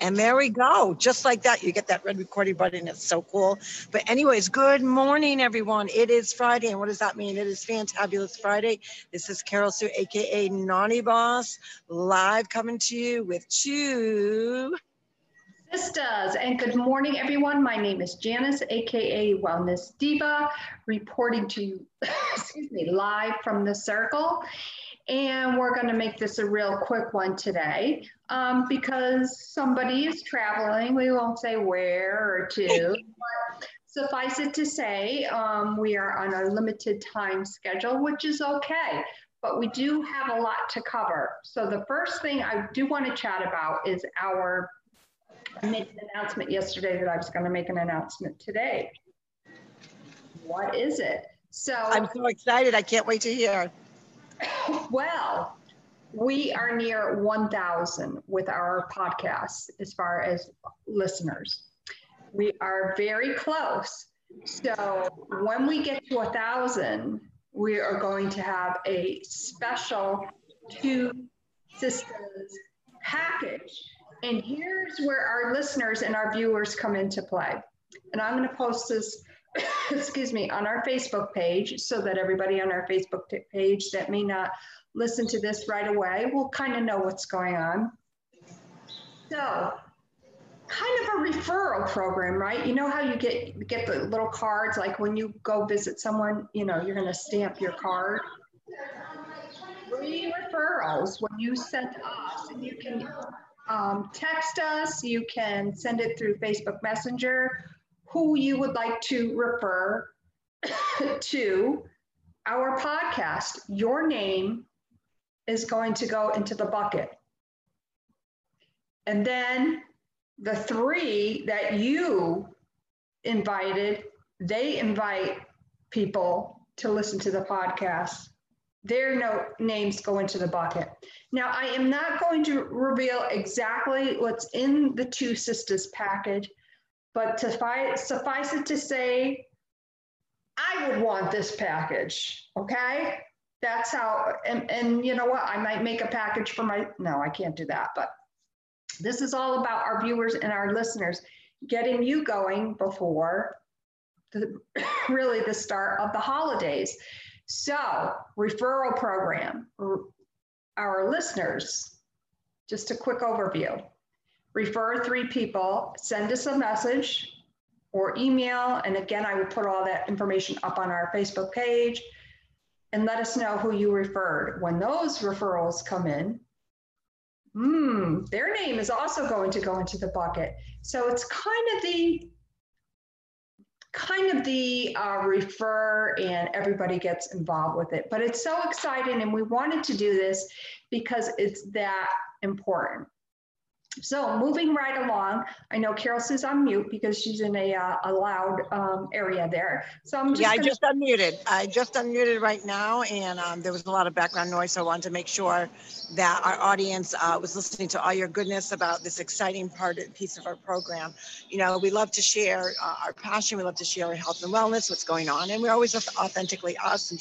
And there we go. Just like that, you get that red recording button. It's so cool. But, anyways, good morning, everyone. It is Friday. And what does that mean? It is Fantabulous Friday. This is Carol Sue, AKA Naughty Boss, live coming to you with two. Sisters, and good morning, everyone. My name is Janice, aka Wellness Diva, reporting to you, excuse me, live from the circle. And we're going to make this a real quick one today um, because somebody is traveling. We won't say where or to, but suffice it to say, um, we are on a limited time schedule, which is okay. But we do have a lot to cover. So, the first thing I do want to chat about is our I made an announcement yesterday that I was going to make an announcement today. What is it? So I'm so excited. I can't wait to hear. Well, we are near 1,000 with our podcast as far as listeners. We are very close. So when we get to a thousand, we are going to have a special two sisters package. And here's where our listeners and our viewers come into play. And I'm going to post this excuse me, on our Facebook page so that everybody on our Facebook page that may not listen to this right away will kind of know what's going on. So, kind of a referral program, right? You know how you get get the little cards like when you go visit someone, you know, you're going to stamp your card. Free referrals when you send us, and you can um, text us, you can send it through Facebook Messenger, who you would like to refer to our podcast. Your name is going to go into the bucket. And then the three that you invited, they invite people to listen to the podcast. Their no, names go into the bucket. Now, I am not going to reveal exactly what's in the Two Sisters package but to fi- suffice it to say, I would want this package. Okay. That's how, and, and you know what? I might make a package for my, no, I can't do that. But this is all about our viewers and our listeners getting you going before the, really the start of the holidays. So, referral program, our listeners, just a quick overview refer three people, send us a message or email. And again, I will put all that information up on our Facebook page and let us know who you referred. When those referrals come in, hmm, their name is also going to go into the bucket. So it's kind of the kind of the uh, refer and everybody gets involved with it. But it's so exciting and we wanted to do this because it's that important. So moving right along, I know Carol says on mute because she's in a, uh, a loud um, area there. So I'm just Yeah, I just unmuted. I just unmuted right now and um, there was a lot of background noise. So I wanted to make sure that our audience uh, was listening to all your goodness about this exciting part piece of our program. You know, we love to share uh, our passion. We love to share our health and wellness, what's going on. And we're always authentically us and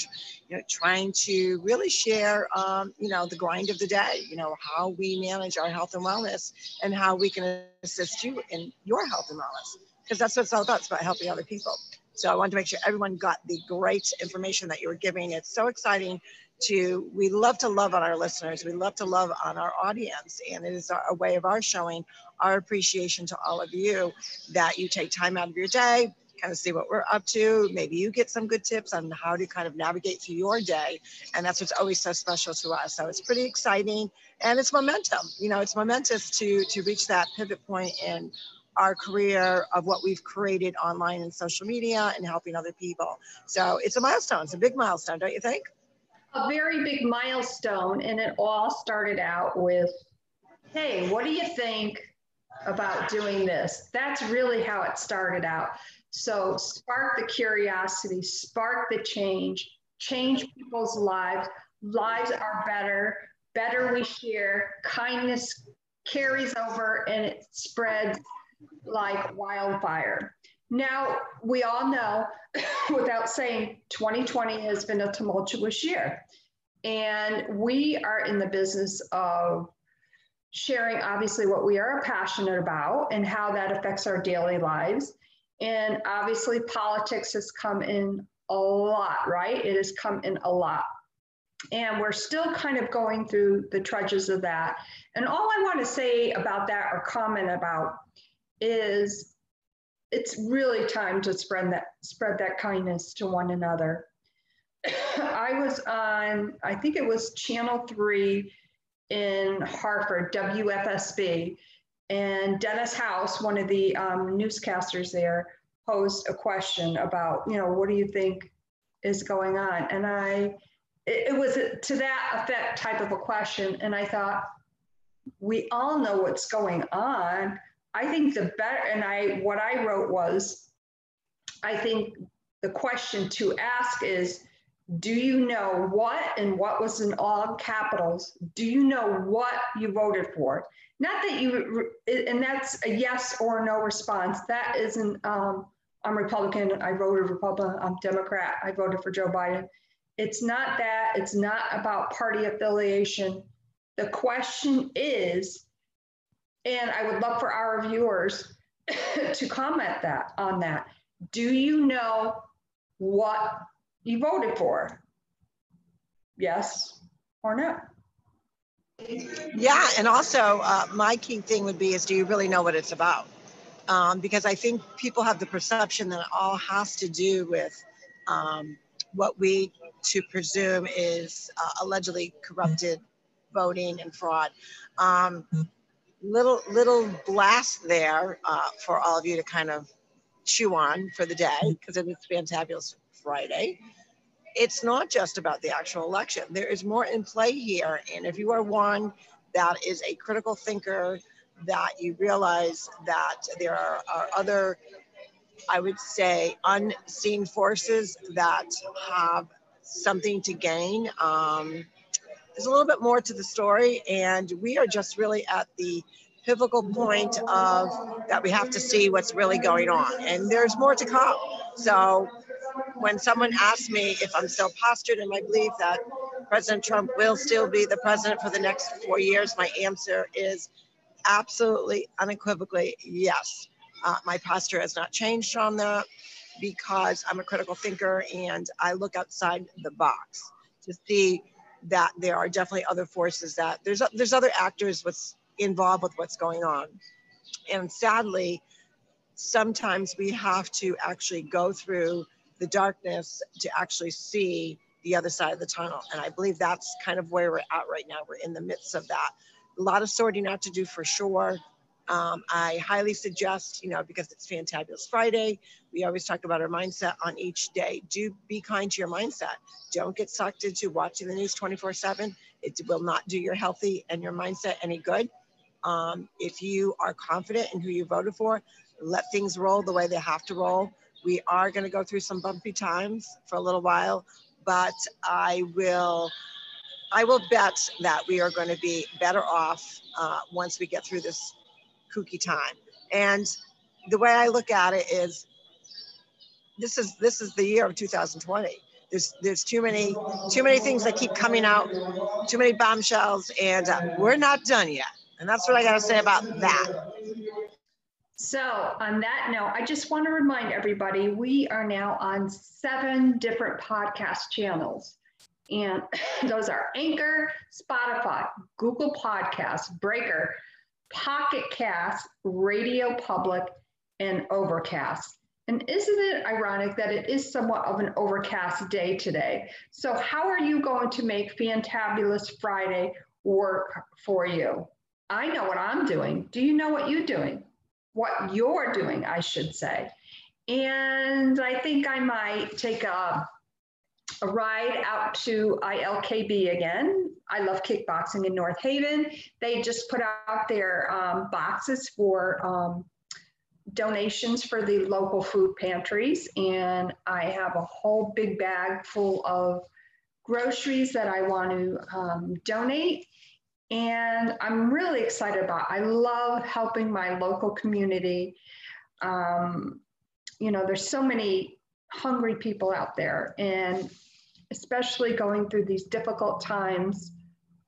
you know, trying to really share, um, you know, the grind of the day, you know, how we manage our health and wellness and how we can assist you in your health and wellness. Because that's what it's all about. It's about helping other people. So I wanted to make sure everyone got the great information that you were giving. It's so exciting to, we love to love on our listeners. We love to love on our audience. And it is a way of our showing our appreciation to all of you that you take time out of your day, kind of see what we're up to. Maybe you get some good tips on how to kind of navigate through your day. And that's what's always so special to us. So it's pretty exciting and it's momentum. You know, it's momentous to to reach that pivot point in our career of what we've created online and social media and helping other people. So it's a milestone. It's a big milestone, don't you think? A very big milestone. And it all started out with, hey, what do you think about doing this? That's really how it started out. So spark the curiosity, spark the change, change people's lives. Lives are better, better we share. Kindness carries over and it spreads like wildfire. Now, we all know, without saying, 2020 has been a tumultuous year. And we are in the business of sharing obviously what we are passionate about and how that affects our daily lives. And obviously, politics has come in a lot, right? It has come in a lot. And we're still kind of going through the trudges of that. And all I want to say about that or comment about is it's really time to spread that spread that kindness to one another. I was on, I think it was channel three in Hartford, WFSB, and Dennis House, one of the um, newscasters there, posed a question about, you know, what do you think is going on? And I, it, it was to that effect type of a question. And I thought, we all know what's going on. I think the better, and I, what I wrote was, I think the question to ask is, do you know what and what was in all capitals? Do you know what you voted for? Not that you, and that's a yes or no response. That isn't, um, I'm Republican, I voted Republican, I'm Democrat, I voted for Joe Biden. It's not that, it's not about party affiliation. The question is, and I would love for our viewers to comment that on that. Do you know what you voted for? Yes or no? Yeah, and also uh, my key thing would be is do you really know what it's about? Um, because I think people have the perception that it all has to do with um, what we to presume is uh, allegedly corrupted voting and fraud. Um, little little blast there uh, for all of you to kind of chew on for the day because it is fantabulous Friday. It's not just about the actual election. There is more in play here. And if you are one that is a critical thinker, that you realize that there are, are other, I would say, unseen forces that have something to gain. Um, there's a little bit more to the story, and we are just really at the pivotal point of that we have to see what's really going on, and there's more to come. So when someone asks me if I'm still postured and I believe that President Trump will still be the president for the next four years, my answer is absolutely, unequivocally, yes. Uh, my posture has not changed on that because I'm a critical thinker and I look outside the box to see that there are definitely other forces that there's there's other actors what's involved with what's going on. And sadly, sometimes we have to actually go through the darkness to actually see the other side of the tunnel. And I believe that's kind of where we're at right now. We're in the midst of that. A lot of sorting out to do for sure. Um, I highly suggest, you know, because it's Fantabulous Friday, we always talk about our mindset on each day. Do be kind to your mindset. Don't get sucked into watching the news 24 7. It will not do your healthy and your mindset any good. Um, if you are confident in who you voted for, let things roll the way they have to roll. We are going to go through some bumpy times for a little while, but I will, I will bet that we are going to be better off uh, once we get through this kooky time. And the way I look at it is, this is this is the year of 2020. There's there's too many too many things that keep coming out, too many bombshells, and uh, we're not done yet. And that's what I got to say about that. So, on that note, I just want to remind everybody we are now on seven different podcast channels. And those are Anchor, Spotify, Google Podcasts, Breaker, Pocket Cast, Radio Public, and Overcast. And isn't it ironic that it is somewhat of an overcast day today? So, how are you going to make Fantabulous Friday work for you? I know what I'm doing. Do you know what you're doing? What you're doing, I should say. And I think I might take a, a ride out to ILKB again. I love kickboxing in North Haven. They just put out their um, boxes for um, donations for the local food pantries. And I have a whole big bag full of groceries that I want to um, donate and I'm really excited about. I love helping my local community. Um, you know, there's so many hungry people out there, and especially going through these difficult times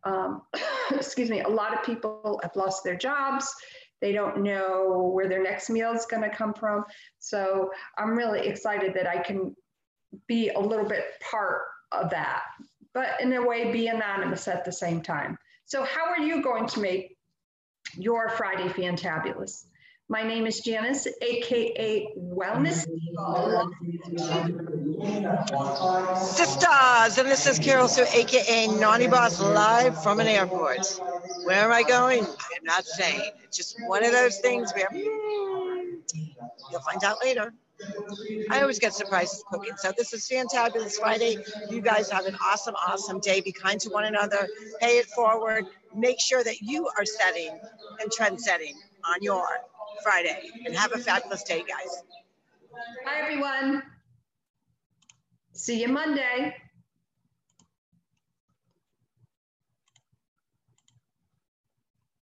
um, excuse me, a lot of people have lost their jobs. They don't know where their next meal is going to come from. So I'm really excited that I can be a little bit part of that, but in a way be anonymous at the same time. So how are you going to make your Friday fantabulous? My name is Janice, aka Wellness. Sisters, and this is Carol Sue, aka Naughty Boss, live from an airport. Where am I going? I'm not saying. It's just one of those things where hmm, you'll find out later. I always get surprises cooking. So this is Fantabulous Friday. You guys have an awesome, awesome day. Be kind to one another. Pay it forward. Make sure that you are setting and trend setting on your Friday. And have a fabulous day, guys. Hi, everyone. See you Monday.